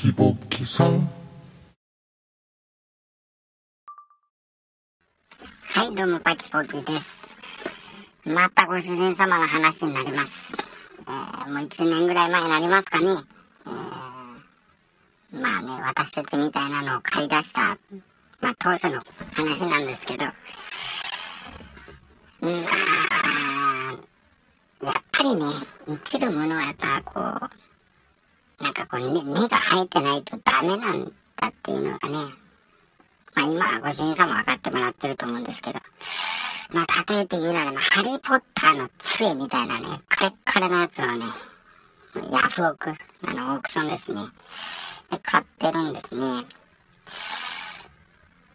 キボキさん。はい、どうも、パキポキです。またご主人様の話になります。えー、もう1年ぐらい前になりますかね。えー、まあね、私たちみたいなのを買い出した、まあ当初の話なんですけど、まあ、やっぱりね、生きるものはやっぱこう、なんかこう、ね、根が生えてないとダメなんだっていうのがね、まあ今はご主人様分かってもらってると思うんですけど、まあ例えて言うなら、まあ、ハリーポッターの杖みたいなね、カレッカレのやつをね、ヤフオク、あの、オークションですね。で、買ってるんですね。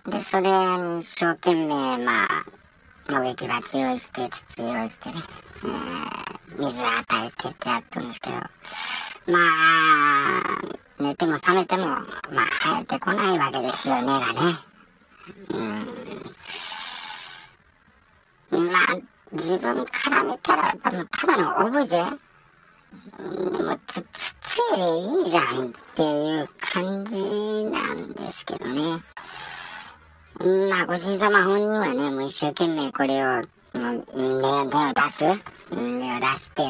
で、それに一生懸命、まあ、植木鉢用意して、土用意してね、えー、水与えてってやってるんですけど、まあ、寝ても覚めても、まあ、生えてこないわけですよ、根がね。うん。まあ、自分から見たら、やっぱもうただのオブジェ？うんもつ、つ、つえでいいじゃんっていう感じなんですけどね。まあ、ご主人様本人はね、もう一生懸命これを、もう根を、根を出す？根を出して、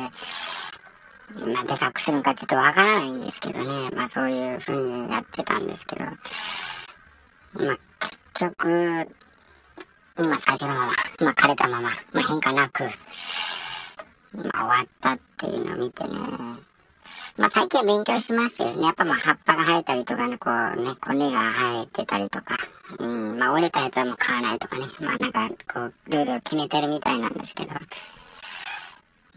まあ、でかくするのかちょっとわからないんですけどね。まあ、そういう風にやってたんですけど。まあ、結局、まあ、最初のまま、まあ、枯れたまま、まあ、変化なく、まあ、終わったっていうのを見てね。まあ、最近は勉強しましてですね。やっぱまあ、葉っぱが生えたりとかね、こうね、骨が生えてたりとか、うん、まあ、折れたやつはもう買わないとかね。まあ、なんか、こう、ルールを決めてるみたいなんですけど。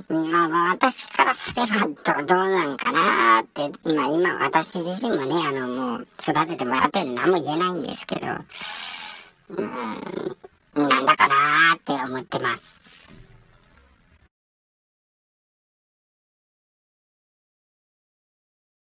まあまあ私からすればどどうなんかなって、まあ今私自身もね、あのもう育ててもらってるんで何も言えないんですけど、うん、なんだかなって思ってます。